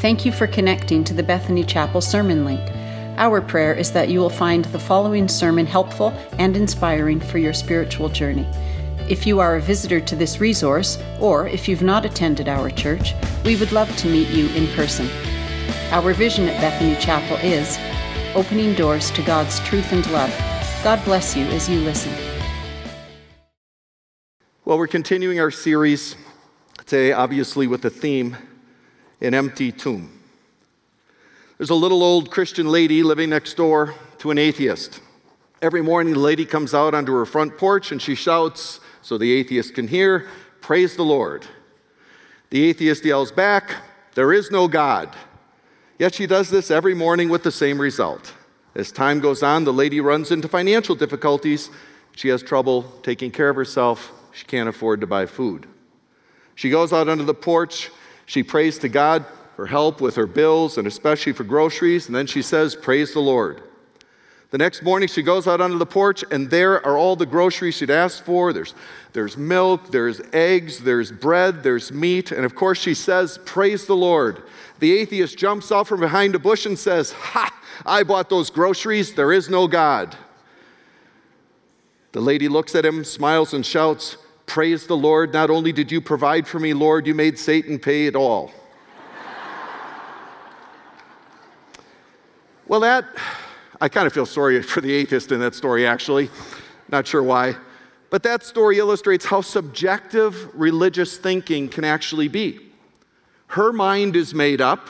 Thank you for connecting to the Bethany Chapel Sermon Link. Our prayer is that you will find the following sermon helpful and inspiring for your spiritual journey. If you are a visitor to this resource, or if you've not attended our church, we would love to meet you in person. Our vision at Bethany Chapel is opening doors to God's truth and love. God bless you as you listen. Well, we're continuing our series today, obviously, with the theme An Empty Tomb. There's a little old Christian lady living next door to an atheist. Every morning, the lady comes out onto her front porch and she shouts so the atheist can hear, Praise the Lord. The atheist yells back, There is no God. Yet she does this every morning with the same result. As time goes on, the lady runs into financial difficulties. She has trouble taking care of herself. She can't afford to buy food. She goes out onto the porch. She prays to God for help with her bills and especially for groceries. And then she says, Praise the Lord. The next morning, she goes out onto the porch, and there are all the groceries she'd asked for. There's, there's milk, there's eggs, there's bread, there's meat. And of course, she says, Praise the Lord. The atheist jumps out from behind a bush and says, Ha! I bought those groceries. There is no God. The lady looks at him, smiles, and shouts, Praise the Lord. Not only did you provide for me, Lord, you made Satan pay it all. Well, that, I kind of feel sorry for the atheist in that story, actually. Not sure why. But that story illustrates how subjective religious thinking can actually be. Her mind is made up.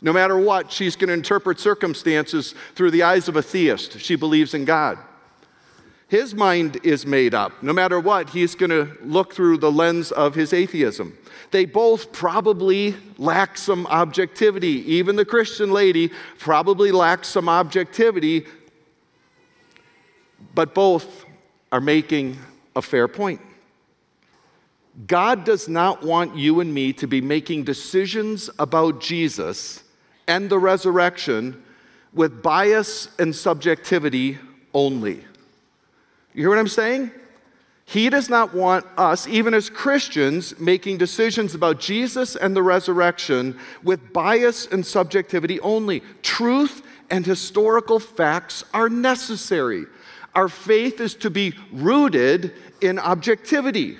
No matter what, she's going to interpret circumstances through the eyes of a theist. She believes in God. His mind is made up. No matter what, he's going to look through the lens of his atheism. They both probably lack some objectivity. Even the Christian lady probably lacks some objectivity, but both are making a fair point. God does not want you and me to be making decisions about Jesus and the resurrection with bias and subjectivity only. You hear what I'm saying? He does not want us, even as Christians, making decisions about Jesus and the resurrection with bias and subjectivity only. Truth and historical facts are necessary. Our faith is to be rooted in objectivity.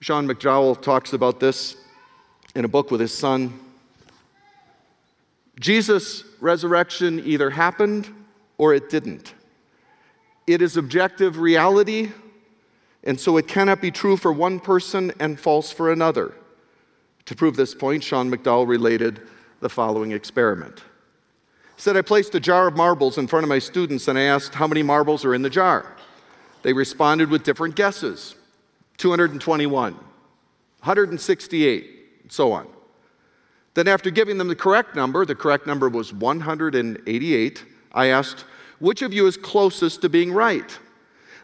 Sean McDowell talks about this in a book with his son. Jesus' resurrection either happened or it didn't. It is objective reality, and so it cannot be true for one person and false for another. To prove this point, Sean McDowell related the following experiment. He said, I placed a jar of marbles in front of my students and I asked how many marbles are in the jar. They responded with different guesses 221, 168, and so on. Then, after giving them the correct number, the correct number was 188, I asked, which of you is closest to being right?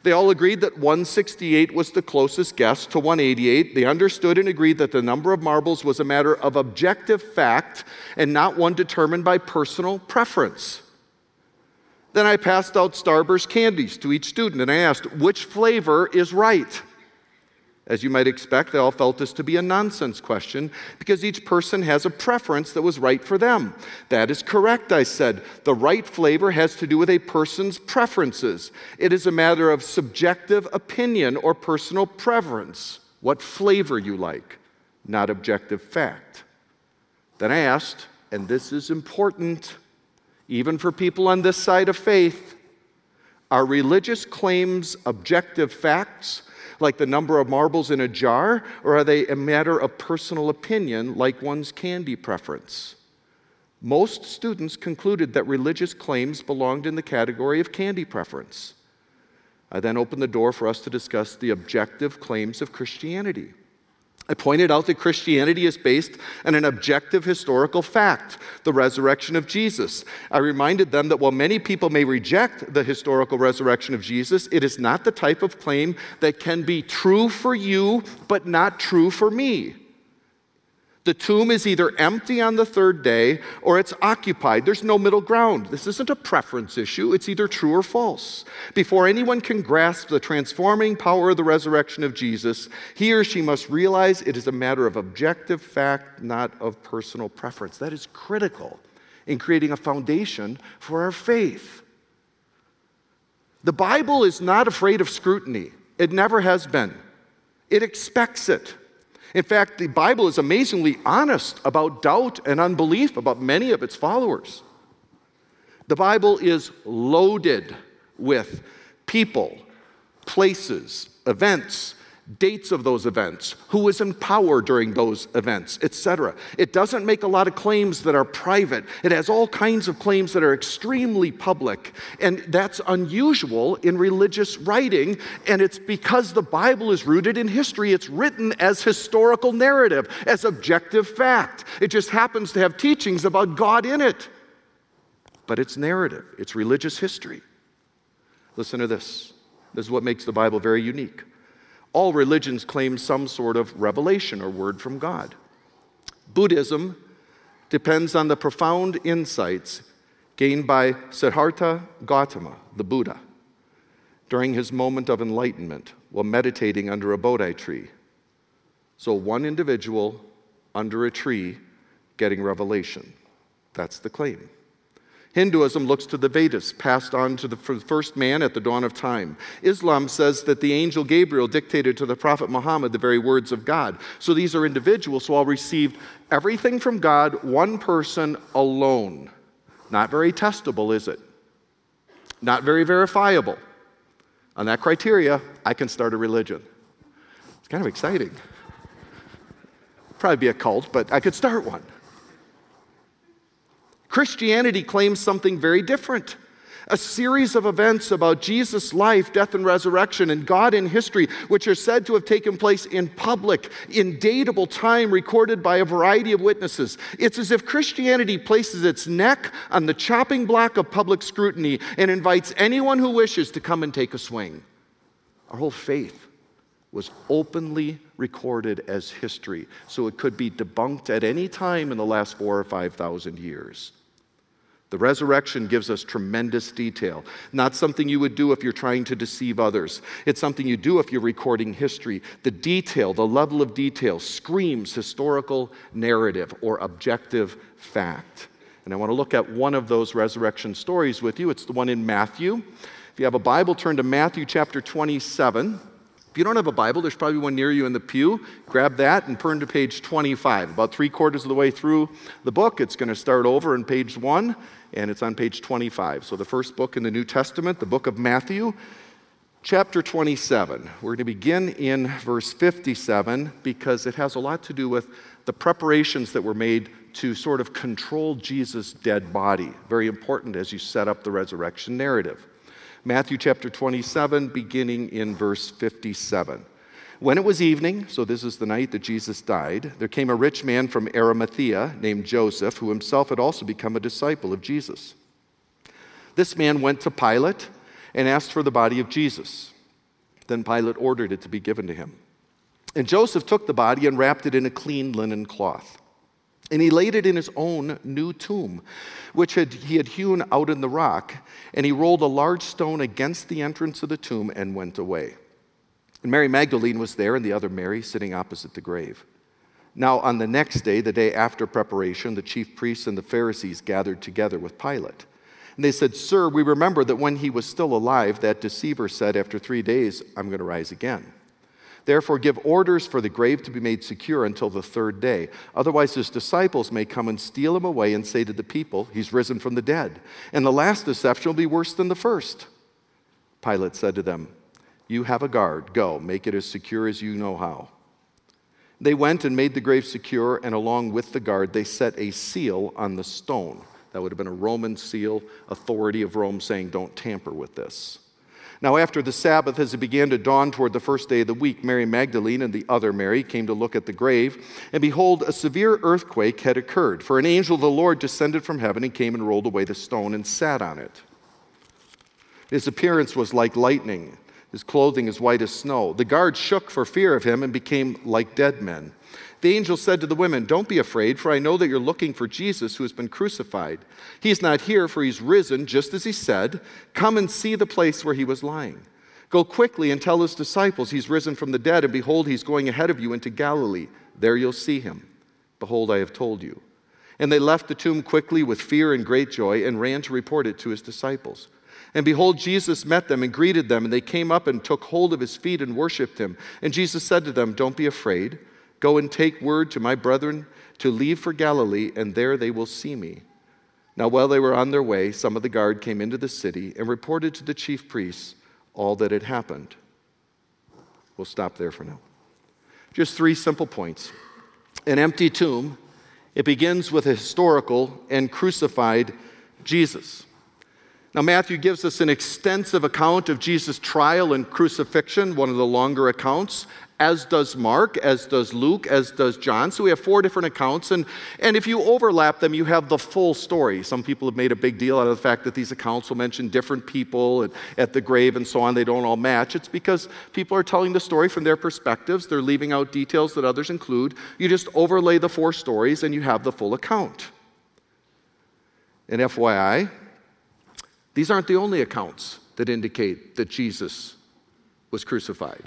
They all agreed that 168 was the closest guess to 188. They understood and agreed that the number of marbles was a matter of objective fact and not one determined by personal preference. Then I passed out Starburst candies to each student and I asked, which flavor is right? As you might expect, they all felt this to be a nonsense question because each person has a preference that was right for them. That is correct, I said. The right flavor has to do with a person's preferences. It is a matter of subjective opinion or personal preference, what flavor you like, not objective fact. Then I asked, and this is important, even for people on this side of faith, are religious claims objective facts? Like the number of marbles in a jar, or are they a matter of personal opinion, like one's candy preference? Most students concluded that religious claims belonged in the category of candy preference. I then opened the door for us to discuss the objective claims of Christianity. I pointed out that Christianity is based on an objective historical fact, the resurrection of Jesus. I reminded them that while many people may reject the historical resurrection of Jesus, it is not the type of claim that can be true for you, but not true for me. The tomb is either empty on the third day or it's occupied. There's no middle ground. This isn't a preference issue, it's either true or false. Before anyone can grasp the transforming power of the resurrection of Jesus, he or she must realize it is a matter of objective fact, not of personal preference. That is critical in creating a foundation for our faith. The Bible is not afraid of scrutiny, it never has been, it expects it. In fact, the Bible is amazingly honest about doubt and unbelief about many of its followers. The Bible is loaded with people, places, events, dates of those events, who was in power during those events, etc. It doesn't make a lot of claims that are private. It has all kinds of claims that are extremely public, and that's unusual in religious writing, and it's because the Bible is rooted in history. It's written as historical narrative, as objective fact. It just happens to have teachings about God in it. But it's narrative, it's religious history. Listen to this. This is what makes the Bible very unique. All religions claim some sort of revelation or word from God. Buddhism depends on the profound insights gained by Siddhartha Gautama, the Buddha, during his moment of enlightenment while meditating under a Bodhi tree. So, one individual under a tree getting revelation. That's the claim. Hinduism looks to the Vedas, passed on to the first man at the dawn of time. Islam says that the angel Gabriel dictated to the Prophet Muhammad the very words of God. So these are individuals who all received everything from God, one person alone. Not very testable, is it? Not very verifiable. On that criteria, I can start a religion. It's kind of exciting. Probably be a cult, but I could start one. Christianity claims something very different a series of events about Jesus' life, death, and resurrection, and God in history, which are said to have taken place in public, in datable time, recorded by a variety of witnesses. It's as if Christianity places its neck on the chopping block of public scrutiny and invites anyone who wishes to come and take a swing. Our whole faith was openly recorded as history, so it could be debunked at any time in the last four or five thousand years. The resurrection gives us tremendous detail. Not something you would do if you're trying to deceive others. It's something you do if you're recording history. The detail, the level of detail, screams historical narrative or objective fact. And I want to look at one of those resurrection stories with you. It's the one in Matthew. If you have a Bible, turn to Matthew chapter 27. If you don't have a Bible, there's probably one near you in the pew. Grab that and turn to page 25. About three quarters of the way through the book, it's going to start over in page one, and it's on page 25. So, the first book in the New Testament, the book of Matthew, chapter 27. We're going to begin in verse 57 because it has a lot to do with the preparations that were made to sort of control Jesus' dead body. Very important as you set up the resurrection narrative. Matthew chapter 27, beginning in verse 57. When it was evening, so this is the night that Jesus died, there came a rich man from Arimathea named Joseph, who himself had also become a disciple of Jesus. This man went to Pilate and asked for the body of Jesus. Then Pilate ordered it to be given to him. And Joseph took the body and wrapped it in a clean linen cloth. And he laid it in his own new tomb, which had, he had hewn out in the rock. And he rolled a large stone against the entrance of the tomb and went away. And Mary Magdalene was there, and the other Mary sitting opposite the grave. Now, on the next day, the day after preparation, the chief priests and the Pharisees gathered together with Pilate. And they said, Sir, we remember that when he was still alive, that deceiver said, After three days, I'm going to rise again. Therefore, give orders for the grave to be made secure until the third day. Otherwise, his disciples may come and steal him away and say to the people, He's risen from the dead. And the last deception will be worse than the first. Pilate said to them, You have a guard. Go, make it as secure as you know how. They went and made the grave secure, and along with the guard, they set a seal on the stone. That would have been a Roman seal, authority of Rome saying, Don't tamper with this. Now, after the Sabbath, as it began to dawn toward the first day of the week, Mary Magdalene and the other Mary came to look at the grave, and behold, a severe earthquake had occurred, for an angel of the Lord descended from heaven and came and rolled away the stone and sat on it. His appearance was like lightning, his clothing as white as snow. The guards shook for fear of him and became like dead men. The angel said to the women, Don't be afraid, for I know that you're looking for Jesus who has been crucified. He's not here, for he's risen, just as he said. Come and see the place where he was lying. Go quickly and tell his disciples he's risen from the dead, and behold, he's going ahead of you into Galilee. There you'll see him. Behold, I have told you. And they left the tomb quickly with fear and great joy and ran to report it to his disciples. And behold, Jesus met them and greeted them, and they came up and took hold of his feet and worshiped him. And Jesus said to them, Don't be afraid. Go and take word to my brethren to leave for Galilee, and there they will see me. Now, while they were on their way, some of the guard came into the city and reported to the chief priests all that had happened. We'll stop there for now. Just three simple points. An empty tomb, it begins with a historical and crucified Jesus. Now, Matthew gives us an extensive account of Jesus' trial and crucifixion, one of the longer accounts, as does Mark, as does Luke, as does John. So we have four different accounts, and, and if you overlap them, you have the full story. Some people have made a big deal out of the fact that these accounts will mention different people and, at the grave and so on. They don't all match. It's because people are telling the story from their perspectives, they're leaving out details that others include. You just overlay the four stories, and you have the full account. And FYI, these aren't the only accounts that indicate that Jesus was crucified.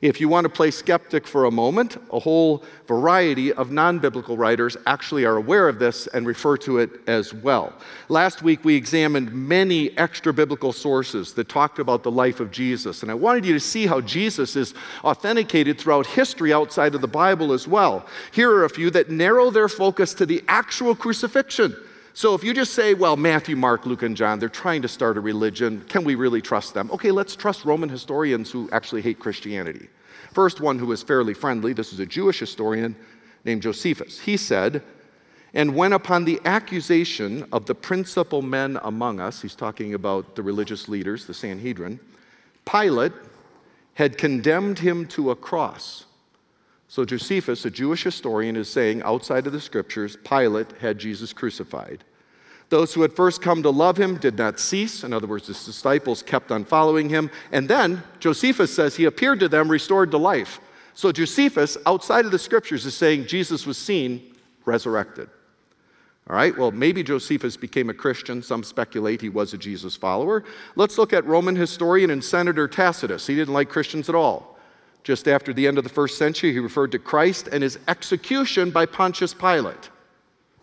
If you want to play skeptic for a moment, a whole variety of non biblical writers actually are aware of this and refer to it as well. Last week, we examined many extra biblical sources that talked about the life of Jesus, and I wanted you to see how Jesus is authenticated throughout history outside of the Bible as well. Here are a few that narrow their focus to the actual crucifixion. So if you just say, well, Matthew, Mark, Luke, and John, they're trying to start a religion, can we really trust them? Okay, let's trust Roman historians who actually hate Christianity. First one who is fairly friendly, this is a Jewish historian named Josephus. He said, and when upon the accusation of the principal men among us, he's talking about the religious leaders, the Sanhedrin, Pilate had condemned him to a cross. So Josephus, a Jewish historian, is saying outside of the scriptures, Pilate had Jesus crucified. Those who had first come to love him did not cease. In other words, his disciples kept on following him. And then Josephus says he appeared to them restored to life. So Josephus, outside of the scriptures, is saying Jesus was seen resurrected. All right, well, maybe Josephus became a Christian. Some speculate he was a Jesus follower. Let's look at Roman historian and Senator Tacitus. He didn't like Christians at all. Just after the end of the first century, he referred to Christ and his execution by Pontius Pilate.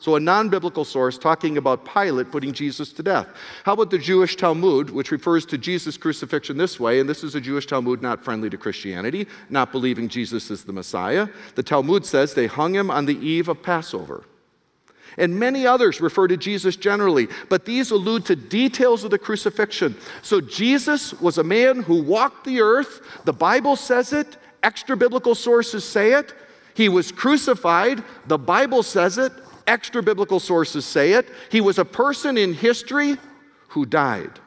So, a non biblical source talking about Pilate putting Jesus to death. How about the Jewish Talmud, which refers to Jesus' crucifixion this way? And this is a Jewish Talmud not friendly to Christianity, not believing Jesus is the Messiah. The Talmud says they hung him on the eve of Passover. And many others refer to Jesus generally, but these allude to details of the crucifixion. So, Jesus was a man who walked the earth. The Bible says it, extra biblical sources say it. He was crucified. The Bible says it. Extra biblical sources say it. He was a person in history who died.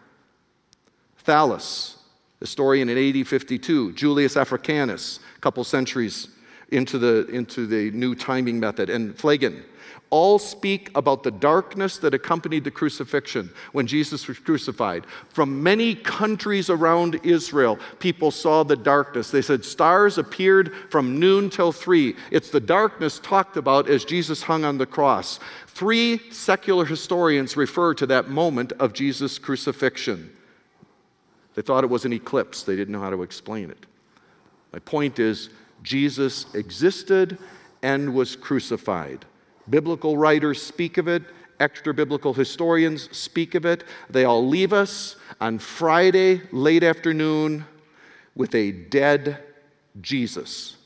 Thallus, historian in AD 52, Julius Africanus, a couple centuries into the, into the new timing method, and Phlegon, all speak about the darkness that accompanied the crucifixion when Jesus was crucified. From many countries around Israel, people saw the darkness. They said stars appeared from noon till three. It's the darkness talked about as Jesus hung on the cross. Three secular historians refer to that moment of Jesus' crucifixion. They thought it was an eclipse, they didn't know how to explain it. My point is, Jesus existed and was crucified. Biblical writers speak of it, extra biblical historians speak of it. They all leave us on Friday, late afternoon, with a dead Jesus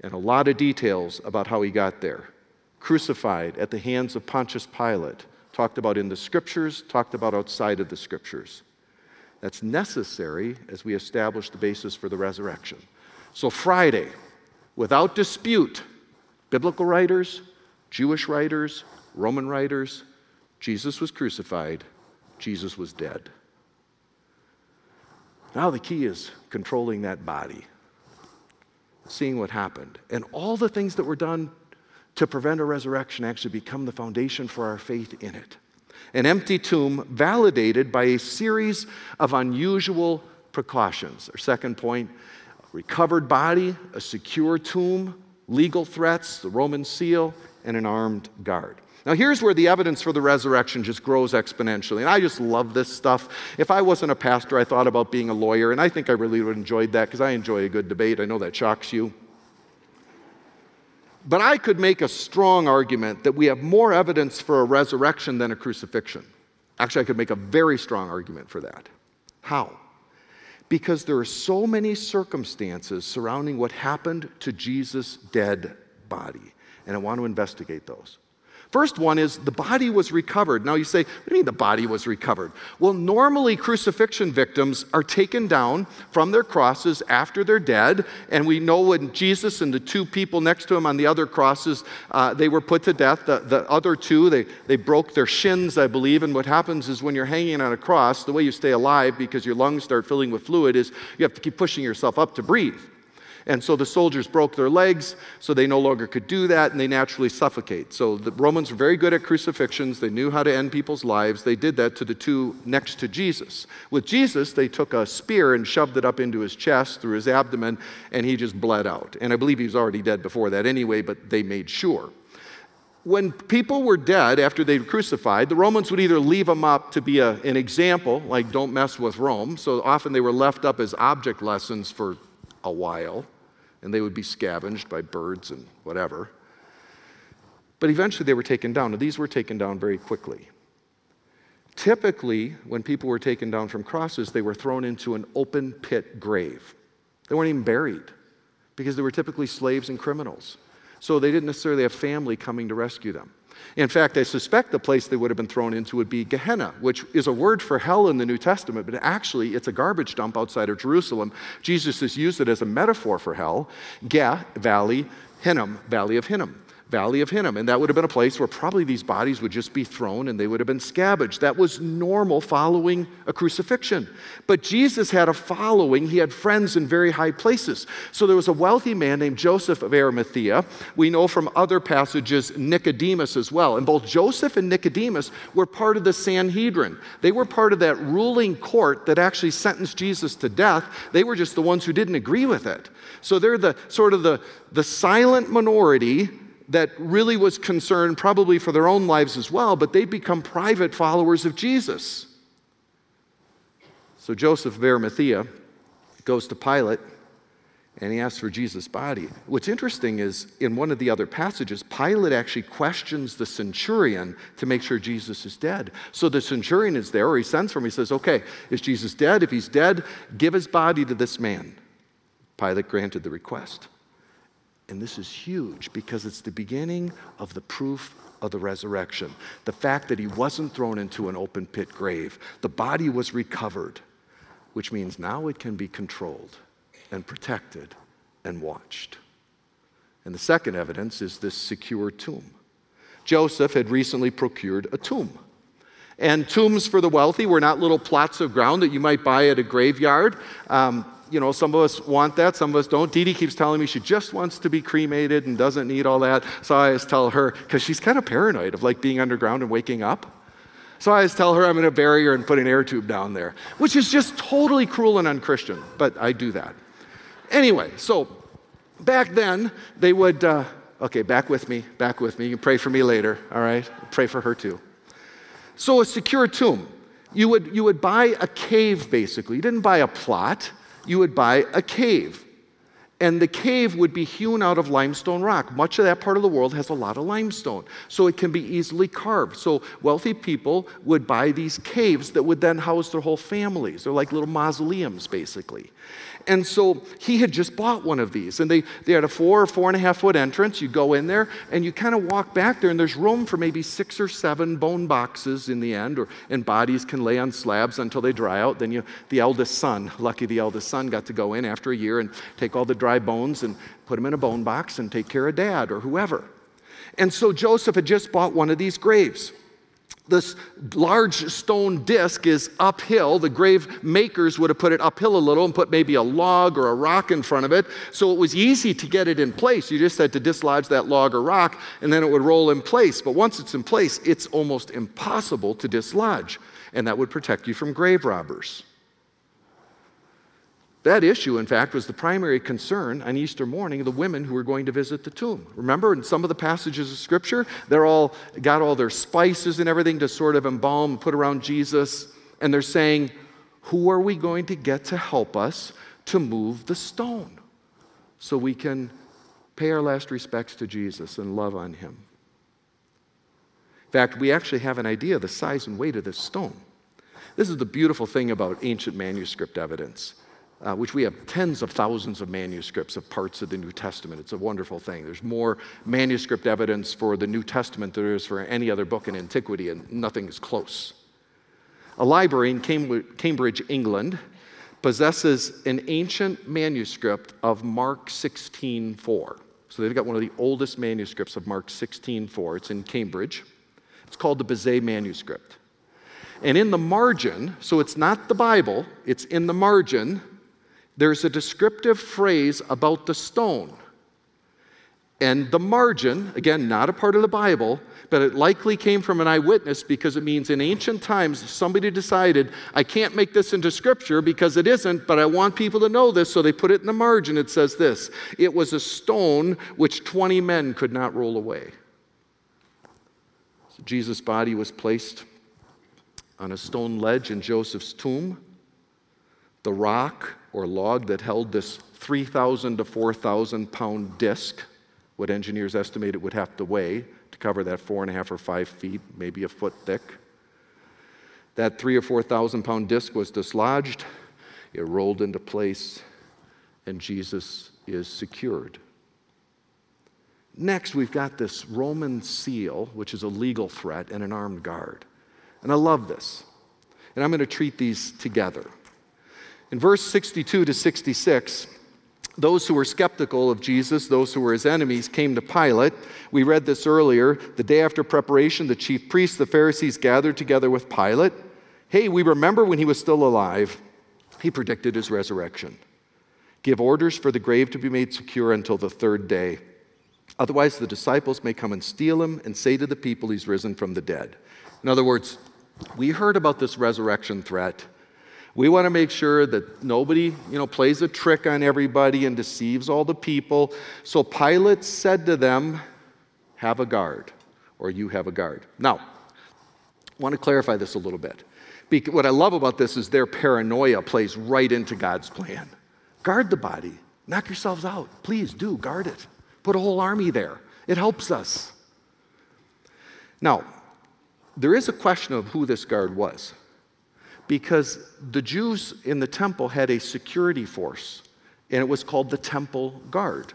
and a lot of details about how he got there. Crucified at the hands of Pontius Pilate, talked about in the scriptures, talked about outside of the scriptures. That's necessary as we establish the basis for the resurrection. So, Friday, without dispute, biblical writers, Jewish writers, Roman writers, Jesus was crucified, Jesus was dead. Now the key is controlling that body, seeing what happened. And all the things that were done to prevent a resurrection actually become the foundation for our faith in it. An empty tomb validated by a series of unusual precautions. Our second point recovered body, a secure tomb, legal threats, the Roman seal, and an armed guard. Now, here's where the evidence for the resurrection just grows exponentially. And I just love this stuff. If I wasn't a pastor, I thought about being a lawyer, and I think I really would have enjoyed that because I enjoy a good debate. I know that shocks you. But I could make a strong argument that we have more evidence for a resurrection than a crucifixion. Actually, I could make a very strong argument for that. How? Because there are so many circumstances surrounding what happened to Jesus' dead body, and I want to investigate those. First one is the body was recovered. Now you say, what do you mean the body was recovered? Well, normally crucifixion victims are taken down from their crosses after they're dead. And we know when Jesus and the two people next to him on the other crosses, uh, they were put to death. The, the other two, they, they broke their shins, I believe. And what happens is when you're hanging on a cross, the way you stay alive because your lungs start filling with fluid is you have to keep pushing yourself up to breathe. And so the soldiers broke their legs, so they no longer could do that, and they naturally suffocate. So the Romans were very good at crucifixions. They knew how to end people's lives. They did that to the two next to Jesus. With Jesus, they took a spear and shoved it up into his chest, through his abdomen, and he just bled out. And I believe he was already dead before that anyway, but they made sure when people were dead after they were crucified, the Romans would either leave them up to be a, an example, like don't mess with Rome. So often they were left up as object lessons for a while and they would be scavenged by birds and whatever. But eventually they were taken down, and these were taken down very quickly. Typically, when people were taken down from crosses, they were thrown into an open pit grave. They weren't even buried because they were typically slaves and criminals. So they didn't necessarily have family coming to rescue them. In fact, I suspect the place they would have been thrown into would be Gehenna, which is a word for hell in the New Testament, but actually it's a garbage dump outside of Jerusalem. Jesus has used it as a metaphor for hell. Geh, valley, Hinnom, valley of Hinnom. Valley of Hinnom. And that would have been a place where probably these bodies would just be thrown and they would have been scavenged. That was normal following a crucifixion. But Jesus had a following, he had friends in very high places. So there was a wealthy man named Joseph of Arimathea. We know from other passages Nicodemus as well. And both Joseph and Nicodemus were part of the Sanhedrin. They were part of that ruling court that actually sentenced Jesus to death. They were just the ones who didn't agree with it. So they're the sort of the, the silent minority that really was concerned probably for their own lives as well, but they'd become private followers of Jesus. So Joseph of Arimathea goes to Pilate and he asks for Jesus' body. What's interesting is in one of the other passages, Pilate actually questions the centurion to make sure Jesus is dead. So the centurion is there, or he sends for him. He says, Okay, is Jesus dead? If he's dead, give his body to this man. Pilate granted the request. And this is huge because it's the beginning of the proof of the resurrection. The fact that he wasn't thrown into an open pit grave, the body was recovered, which means now it can be controlled and protected and watched. And the second evidence is this secure tomb. Joseph had recently procured a tomb. And tombs for the wealthy were not little plots of ground that you might buy at a graveyard. Um, you know, some of us want that, some of us don't. Dee Dee keeps telling me she just wants to be cremated and doesn't need all that. So I always tell her, because she's kind of paranoid of like being underground and waking up. So I always tell her I'm going to bury her and put an air tube down there, which is just totally cruel and unchristian, but I do that. Anyway, so back then, they would, uh, okay, back with me, back with me. You can pray for me later, all right? Pray for her too. So a secure tomb. You would, you would buy a cave, basically. You didn't buy a plot you would buy a cave. And the cave would be hewn out of limestone rock. Much of that part of the world has a lot of limestone, so it can be easily carved. So wealthy people would buy these caves that would then house their whole families. They're like little mausoleums, basically. And so he had just bought one of these, and they, they had a four or four and a half foot entrance. You go in there, and you kind of walk back there, and there's room for maybe six or seven bone boxes in the end, or, and bodies can lay on slabs until they dry out. Then you, the eldest son, lucky the eldest son, got to go in after a year and take all the dry bones and put them in a bone box and take care of dad or whoever. And so Joseph had just bought one of these graves this large stone disc is uphill. The grave makers would have put it uphill a little and put maybe a log or a rock in front of it. So it was easy to get it in place. You just had to dislodge that log or rock and then it would roll in place. But once it's in place, it's almost impossible to dislodge. And that would protect you from grave robbers. That issue, in fact, was the primary concern on Easter morning of the women who were going to visit the tomb. Remember, in some of the passages of Scripture, they're all got all their spices and everything to sort of embalm and put around Jesus, and they're saying, Who are we going to get to help us to move the stone so we can pay our last respects to Jesus and love on him? In fact, we actually have an idea of the size and weight of this stone. This is the beautiful thing about ancient manuscript evidence uh, which we have tens of thousands of manuscripts of parts of the New Testament. It's a wonderful thing. There's more manuscript evidence for the New Testament than there is for any other book in antiquity, and nothing is close. A library in Cambridge, England, possesses an ancient manuscript of Mark 16:4. So they've got one of the oldest manuscripts of Mark 16:4. It's in Cambridge. It's called the Bezae manuscript. And in the margin, so it's not the Bible, it's in the margin, there's a descriptive phrase about the stone. And the margin, again, not a part of the Bible, but it likely came from an eyewitness because it means in ancient times somebody decided, I can't make this into scripture because it isn't, but I want people to know this, so they put it in the margin. It says this It was a stone which 20 men could not roll away. So Jesus' body was placed on a stone ledge in Joseph's tomb. The rock or log that held this 3,000 to 4,000 pound disc, what engineers estimate it would have to weigh to cover that four and a half or five feet, maybe a foot thick. That three or 4,000 pound disc was dislodged, it rolled into place, and Jesus is secured. Next, we've got this Roman seal, which is a legal threat, and an armed guard. And I love this. And I'm going to treat these together. In verse 62 to 66, those who were skeptical of Jesus, those who were his enemies, came to Pilate. We read this earlier. The day after preparation, the chief priests, the Pharisees gathered together with Pilate. Hey, we remember when he was still alive, he predicted his resurrection. Give orders for the grave to be made secure until the third day. Otherwise, the disciples may come and steal him and say to the people he's risen from the dead. In other words, we heard about this resurrection threat we want to make sure that nobody, you know, plays a trick on everybody and deceives all the people. So Pilate said to them, Have a guard, or you have a guard. Now, I want to clarify this a little bit. Because what I love about this is their paranoia plays right into God's plan. Guard the body. Knock yourselves out. Please do, guard it. Put a whole army there. It helps us. Now, there is a question of who this guard was because the Jews in the temple had a security force, and it was called the Temple Guard.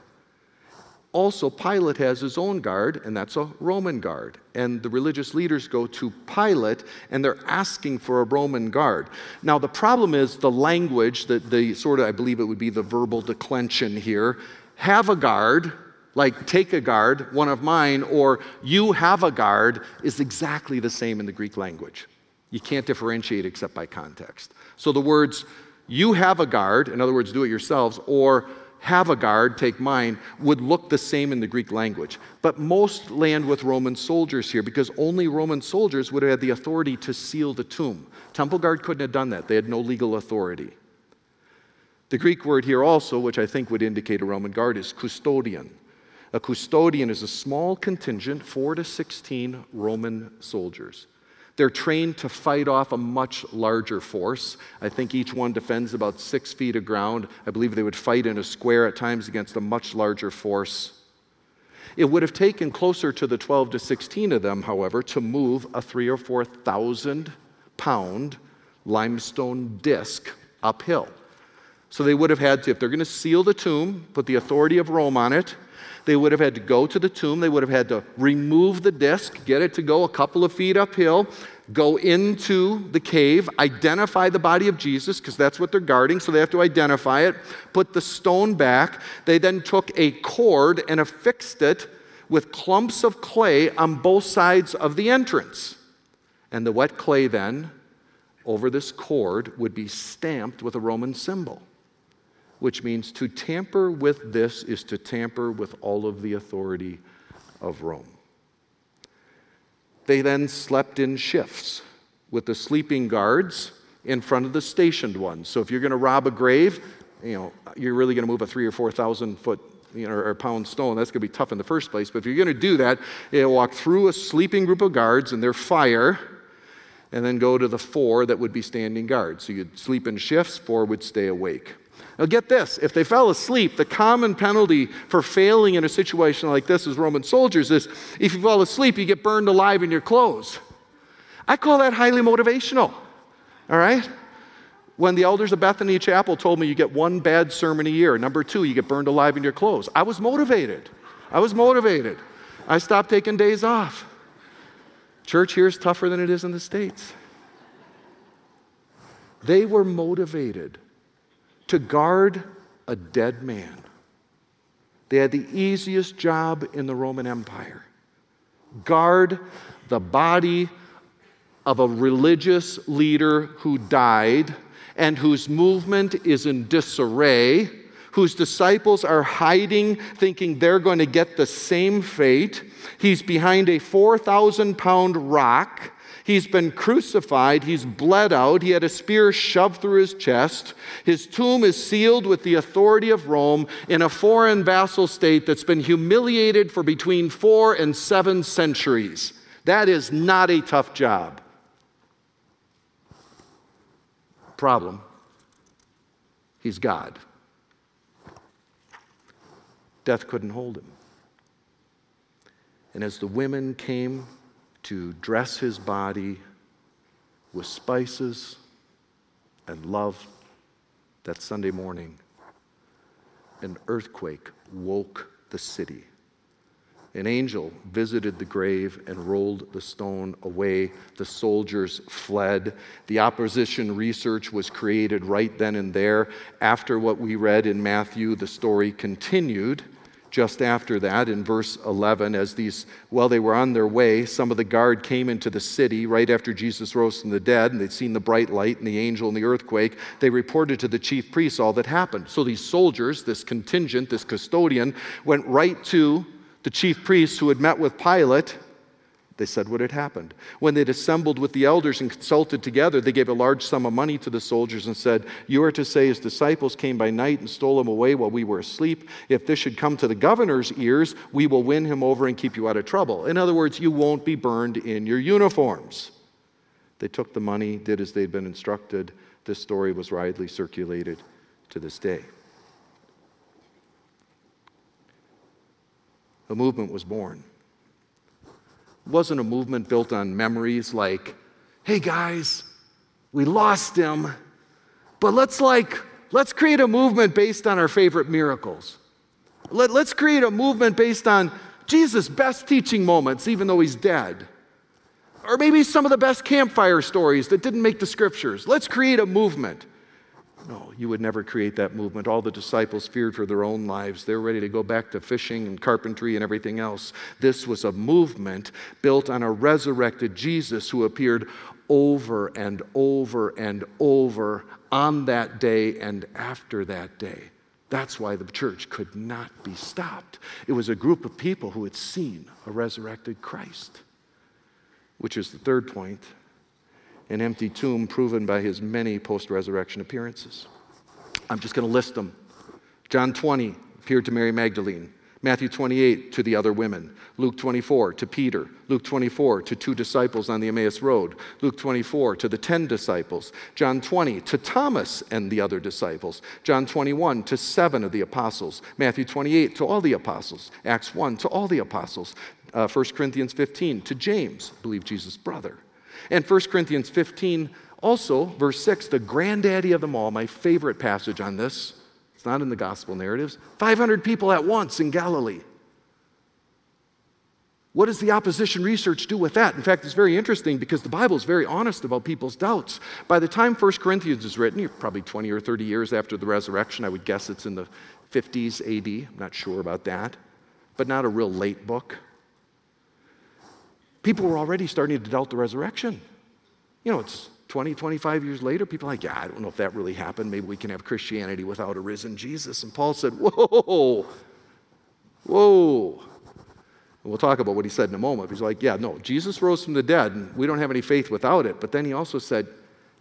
Also, Pilate has his own guard, and that's a Roman guard. And the religious leaders go to Pilate and they're asking for a Roman guard. Now, the problem is the language, that the sort of, I believe it would be the verbal declension here have a guard, like take a guard, one of mine, or you have a guard, is exactly the same in the Greek language. You can't differentiate except by context. So the words, you have a guard, in other words, do it yourselves, or have a guard, take mine, would look the same in the Greek language. But most land with Roman soldiers here because only Roman soldiers would have had the authority to seal the tomb. Temple guard couldn't have done that, they had no legal authority. The Greek word here also, which I think would indicate a Roman guard, is custodian. A custodian is a small contingent, 4 to 16 Roman soldiers. They're trained to fight off a much larger force. I think each one defends about six feet of ground. I believe they would fight in a square at times against a much larger force. It would have taken closer to the 12 to 16 of them, however, to move a three or 4,000 pound limestone disc uphill. So they would have had to, if they're going to seal the tomb, put the authority of Rome on it, they would have had to go to the tomb. They would have had to remove the disc, get it to go a couple of feet uphill, go into the cave, identify the body of Jesus, because that's what they're guarding, so they have to identify it, put the stone back. They then took a cord and affixed it with clumps of clay on both sides of the entrance. And the wet clay then, over this cord, would be stamped with a Roman symbol which means to tamper with this is to tamper with all of the authority of Rome. They then slept in shifts with the sleeping guards in front of the stationed ones. So if you're going to rob a grave, you know, you're really going to move a three or 4,000 foot you know, or pound stone. That's going to be tough in the first place. But if you're going to do that, you walk through a sleeping group of guards and their fire, and then go to the four that would be standing guard. So you'd sleep in shifts, four would stay awake. Now, get this if they fell asleep, the common penalty for failing in a situation like this as Roman soldiers is if you fall asleep, you get burned alive in your clothes. I call that highly motivational, all right? When the elders of Bethany Chapel told me you get one bad sermon a year, number two, you get burned alive in your clothes, I was motivated. I was motivated. I stopped taking days off. Church here is tougher than it is in the States. They were motivated to guard a dead man. They had the easiest job in the Roman Empire guard the body of a religious leader who died and whose movement is in disarray, whose disciples are hiding, thinking they're going to get the same fate. He's behind a 4,000 pound rock. He's been crucified. He's bled out. He had a spear shoved through his chest. His tomb is sealed with the authority of Rome in a foreign vassal state that's been humiliated for between four and seven centuries. That is not a tough job. Problem He's God. Death couldn't hold him. And as the women came to dress his body with spices and love, that Sunday morning, an earthquake woke the city. An angel visited the grave and rolled the stone away. The soldiers fled. The opposition research was created right then and there. After what we read in Matthew, the story continued just after that, in verse 11, as these, while they were on their way, some of the guard came into the city right after Jesus rose from the dead, and they'd seen the bright light and the angel and the earthquake. They reported to the chief priests all that happened. So these soldiers, this contingent, this custodian, went right to the chief priests who had met with Pilate they said what had happened. When they'd assembled with the elders and consulted together, they gave a large sum of money to the soldiers and said, You are to say, His disciples came by night and stole him away while we were asleep. If this should come to the governor's ears, we will win him over and keep you out of trouble. In other words, you won't be burned in your uniforms. They took the money, did as they'd been instructed. This story was widely circulated to this day. A movement was born wasn't a movement built on memories like, hey guys, we lost him, but let's like, let's create a movement based on our favorite miracles. Let, let's create a movement based on Jesus' best teaching moments, even though he's dead. Or maybe some of the best campfire stories that didn't make the scriptures. Let's create a movement. No, you would never create that movement. All the disciples feared for their own lives. They're ready to go back to fishing and carpentry and everything else. This was a movement built on a resurrected Jesus who appeared over and over and over on that day and after that day. That's why the church could not be stopped. It was a group of people who had seen a resurrected Christ, which is the third point an empty tomb proven by his many post resurrection appearances. I'm just going to list them. John 20 appeared to Mary Magdalene. Matthew 28 to the other women. Luke 24 to Peter. Luke 24 to two disciples on the Emmaus Road. Luke 24 to the 10 disciples. John 20 to Thomas and the other disciples. John 21 to seven of the apostles. Matthew 28 to all the apostles. Acts 1 to all the apostles. Uh, 1 Corinthians 15 to James, believe Jesus' brother. And 1 Corinthians 15, also, verse 6, the granddaddy of them all, my favorite passage on this. It's not in the gospel narratives. 500 people at once in Galilee. What does the opposition research do with that? In fact, it's very interesting because the Bible is very honest about people's doubts. By the time 1 Corinthians is written, you're probably 20 or 30 years after the resurrection. I would guess it's in the 50s AD. I'm not sure about that, but not a real late book people were already starting to doubt the resurrection. You know, it's 20, 25 years later, people are like, yeah, I don't know if that really happened. Maybe we can have Christianity without a risen Jesus. And Paul said, whoa, whoa. And we'll talk about what he said in a moment. He's like, yeah, no, Jesus rose from the dead, and we don't have any faith without it. But then he also said,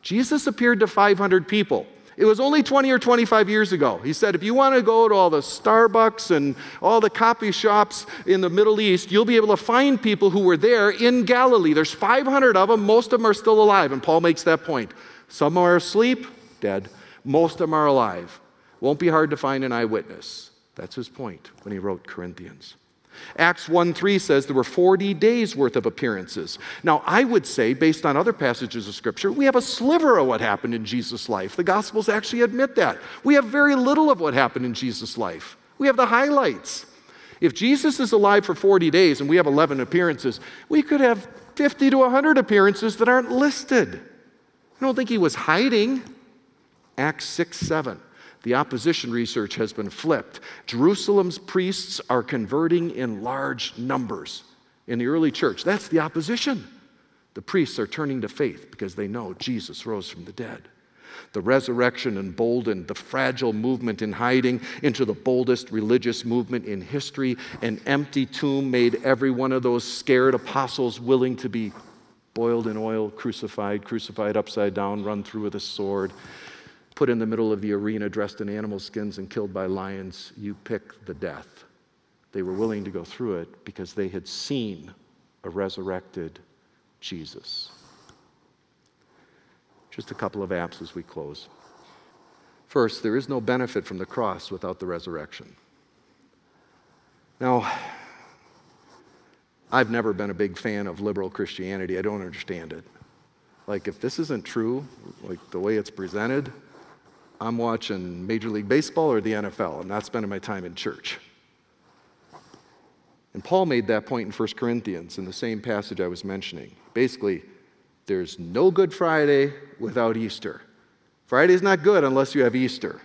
Jesus appeared to 500 people. It was only 20 or 25 years ago. He said, if you want to go to all the Starbucks and all the coffee shops in the Middle East, you'll be able to find people who were there in Galilee. There's 500 of them, most of them are still alive. And Paul makes that point. Some are asleep, dead. Most of them are alive. Won't be hard to find an eyewitness. That's his point when he wrote Corinthians. Acts 1 3 says there were 40 days worth of appearances. Now, I would say, based on other passages of Scripture, we have a sliver of what happened in Jesus' life. The Gospels actually admit that. We have very little of what happened in Jesus' life. We have the highlights. If Jesus is alive for 40 days and we have 11 appearances, we could have 50 to 100 appearances that aren't listed. I don't think he was hiding. Acts 6 7. The opposition research has been flipped. Jerusalem's priests are converting in large numbers in the early church. That's the opposition. The priests are turning to faith because they know Jesus rose from the dead. The resurrection emboldened the fragile movement in hiding into the boldest religious movement in history. An empty tomb made every one of those scared apostles willing to be boiled in oil, crucified, crucified upside down, run through with a sword put in the middle of the arena dressed in animal skins and killed by lions, you pick the death. They were willing to go through it because they had seen a resurrected Jesus. Just a couple of apps as we close. First, there is no benefit from the cross without the resurrection. Now, I've never been a big fan of liberal Christianity. I don't understand it. Like, if this isn't true, like the way it's presented, I'm watching Major League Baseball or the NFL. I'm not spending my time in church. And Paul made that point in 1 Corinthians in the same passage I was mentioning. Basically, there's no Good Friday without Easter. Friday's not good unless you have Easter.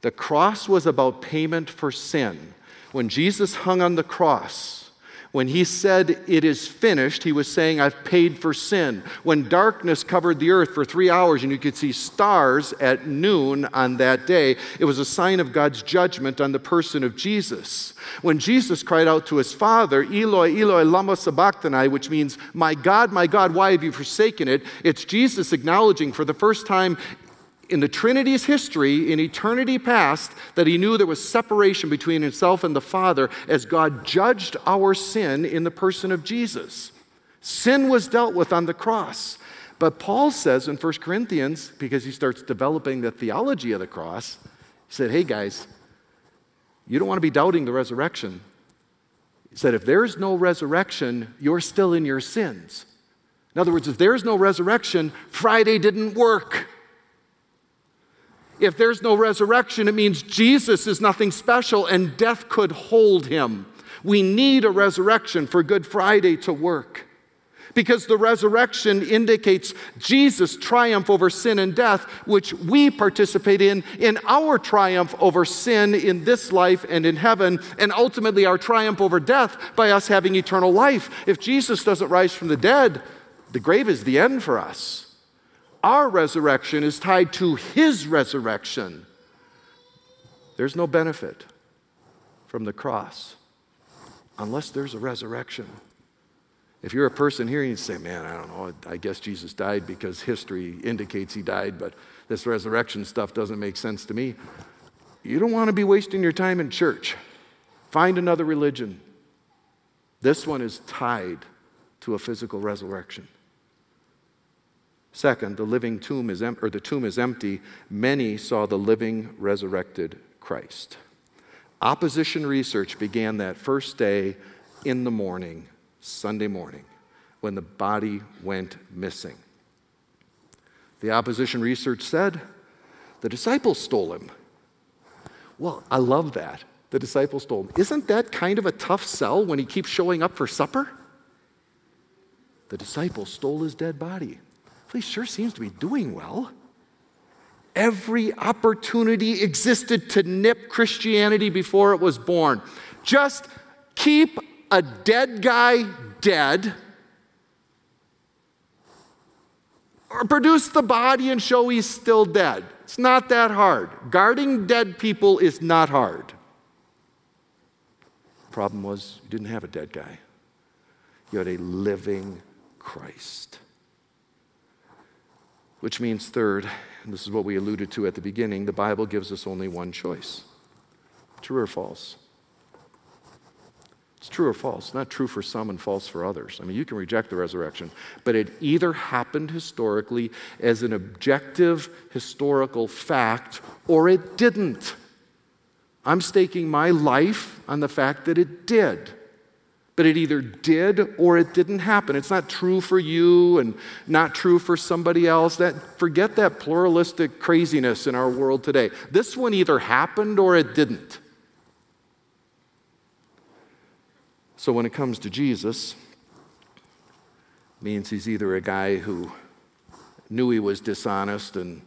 The cross was about payment for sin. When Jesus hung on the cross, when he said, It is finished, he was saying, I've paid for sin. When darkness covered the earth for three hours and you could see stars at noon on that day, it was a sign of God's judgment on the person of Jesus. When Jesus cried out to his Father, Eloi, Eloi, lama sabachthani, which means, My God, my God, why have you forsaken it? It's Jesus acknowledging for the first time in the Trinity's history, in eternity past, that he knew there was separation between himself and the Father as God judged our sin in the person of Jesus. Sin was dealt with on the cross. But Paul says in 1 Corinthians, because he starts developing the theology of the cross, he said, Hey guys, you don't want to be doubting the resurrection. He said, If there's no resurrection, you're still in your sins. In other words, if there's no resurrection, Friday didn't work. If there's no resurrection, it means Jesus is nothing special and death could hold him. We need a resurrection for Good Friday to work. Because the resurrection indicates Jesus' triumph over sin and death, which we participate in, in our triumph over sin in this life and in heaven, and ultimately our triumph over death by us having eternal life. If Jesus doesn't rise from the dead, the grave is the end for us. Our resurrection is tied to his resurrection. There's no benefit from the cross unless there's a resurrection. If you're a person here you say, man, I don't know, I guess Jesus died because history indicates he died, but this resurrection stuff doesn't make sense to me. You don't want to be wasting your time in church. Find another religion. This one is tied to a physical resurrection. Second, the living tomb is em- or the tomb is empty. Many saw the living resurrected Christ. Opposition research began that first day in the morning, Sunday morning, when the body went missing. The opposition research said the disciples stole him. Well, I love that. The disciples stole him. Isn't that kind of a tough sell when he keeps showing up for supper? The disciples stole his dead body. Sure seems to be doing well. Every opportunity existed to nip Christianity before it was born. Just keep a dead guy dead, or produce the body and show he's still dead. It's not that hard. Guarding dead people is not hard. Problem was, you didn't have a dead guy, you had a living Christ. Which means, third, and this is what we alluded to at the beginning, the Bible gives us only one choice true or false. It's true or false. Not true for some and false for others. I mean, you can reject the resurrection, but it either happened historically as an objective historical fact or it didn't. I'm staking my life on the fact that it did. But it either did or it didn't happen. It's not true for you and not true for somebody else. That forget that pluralistic craziness in our world today. This one either happened or it didn't. So when it comes to Jesus, it means he's either a guy who knew he was dishonest and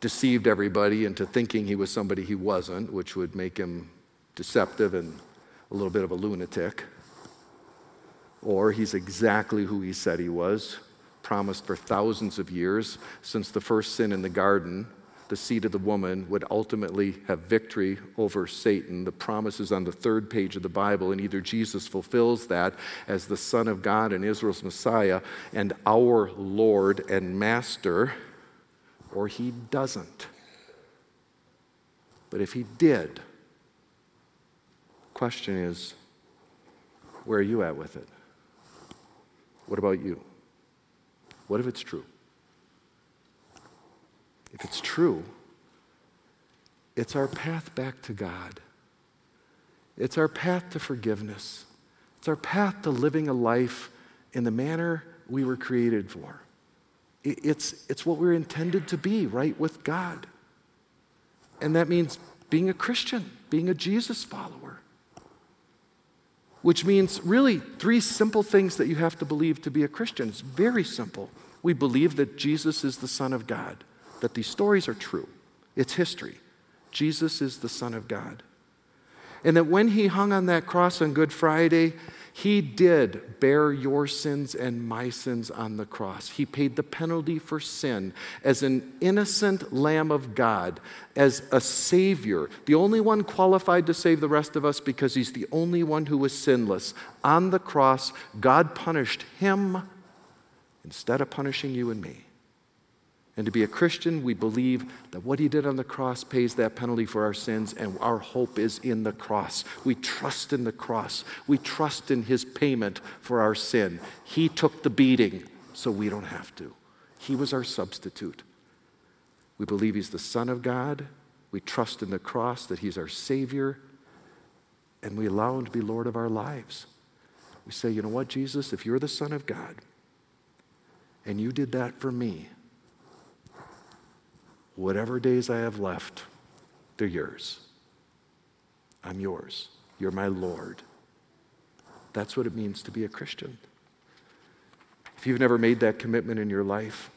deceived everybody into thinking he was somebody he wasn't, which would make him deceptive and a little bit of a lunatic. Or he's exactly who he said he was, promised for thousands of years since the first sin in the garden the seed of the woman would ultimately have victory over Satan. The promise is on the third page of the Bible, and either Jesus fulfills that as the Son of God and Israel's Messiah and our Lord and Master, or he doesn't. But if he did, question is, where are you at with it? What about you? What if it's true? if it's true, it's our path back to God. It's our path to forgiveness. It's our path to living a life in the manner we were created for. It's, it's what we're intended to be, right with God. And that means being a Christian, being a Jesus follower. Which means really three simple things that you have to believe to be a Christian. It's very simple. We believe that Jesus is the Son of God that these stories are true. It's history. Jesus is the Son of God. And that when he hung on that cross on Good Friday, he did bear your sins and my sins on the cross. He paid the penalty for sin as an innocent Lamb of God, as a Savior, the only one qualified to save the rest of us because he's the only one who was sinless. On the cross, God punished him instead of punishing you and me. And to be a Christian, we believe that what he did on the cross pays that penalty for our sins, and our hope is in the cross. We trust in the cross. We trust in his payment for our sin. He took the beating, so we don't have to. He was our substitute. We believe he's the Son of God. We trust in the cross that he's our Savior, and we allow him to be Lord of our lives. We say, you know what, Jesus, if you're the Son of God, and you did that for me, Whatever days I have left, they're yours. I'm yours. You're my Lord. That's what it means to be a Christian. If you've never made that commitment in your life,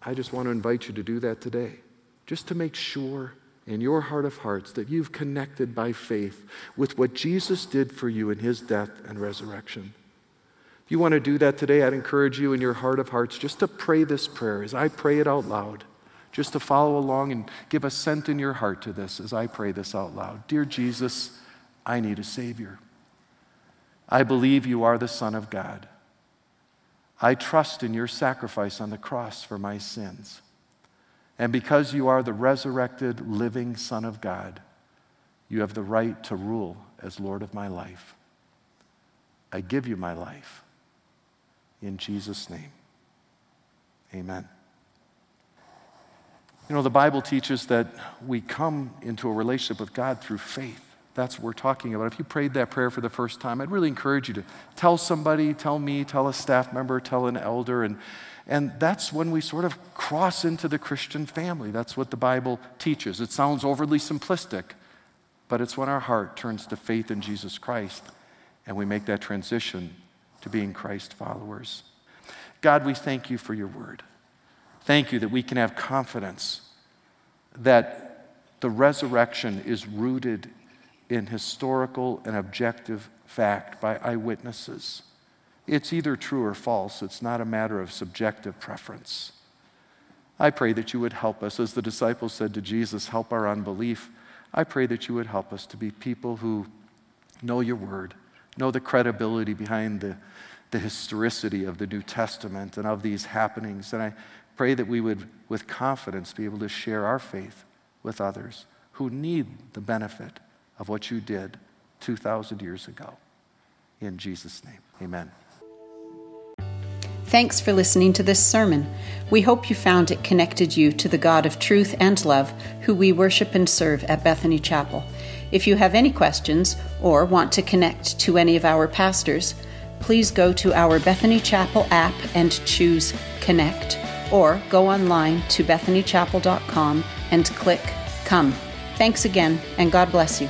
I just want to invite you to do that today, just to make sure in your heart of hearts that you've connected by faith with what Jesus did for you in his death and resurrection. If you want to do that today, I'd encourage you in your heart of hearts just to pray this prayer as I pray it out loud just to follow along and give assent in your heart to this as I pray this out loud. Dear Jesus, I need a Savior. I believe you are the Son of God. I trust in your sacrifice on the cross for my sins. And because you are the resurrected, living Son of God, you have the right to rule as Lord of my life. I give you my life. In Jesus' name, amen. You know, the Bible teaches that we come into a relationship with God through faith. That's what we're talking about. If you prayed that prayer for the first time, I'd really encourage you to tell somebody, tell me, tell a staff member, tell an elder. And, and that's when we sort of cross into the Christian family. That's what the Bible teaches. It sounds overly simplistic, but it's when our heart turns to faith in Jesus Christ and we make that transition to being Christ followers. God, we thank you for your word. Thank you that we can have confidence that the resurrection is rooted in historical and objective fact by eyewitnesses. It's either true or false, it's not a matter of subjective preference. I pray that you would help us, as the disciples said to Jesus, help our unbelief. I pray that you would help us to be people who know your word, know the credibility behind the, the historicity of the New Testament and of these happenings. And I Pray that we would, with confidence, be able to share our faith with others who need the benefit of what you did 2,000 years ago. In Jesus' name, amen. Thanks for listening to this sermon. We hope you found it connected you to the God of truth and love who we worship and serve at Bethany Chapel. If you have any questions or want to connect to any of our pastors, please go to our Bethany Chapel app and choose Connect, or go online to bethanychapel.com and click Come. Thanks again, and God bless you.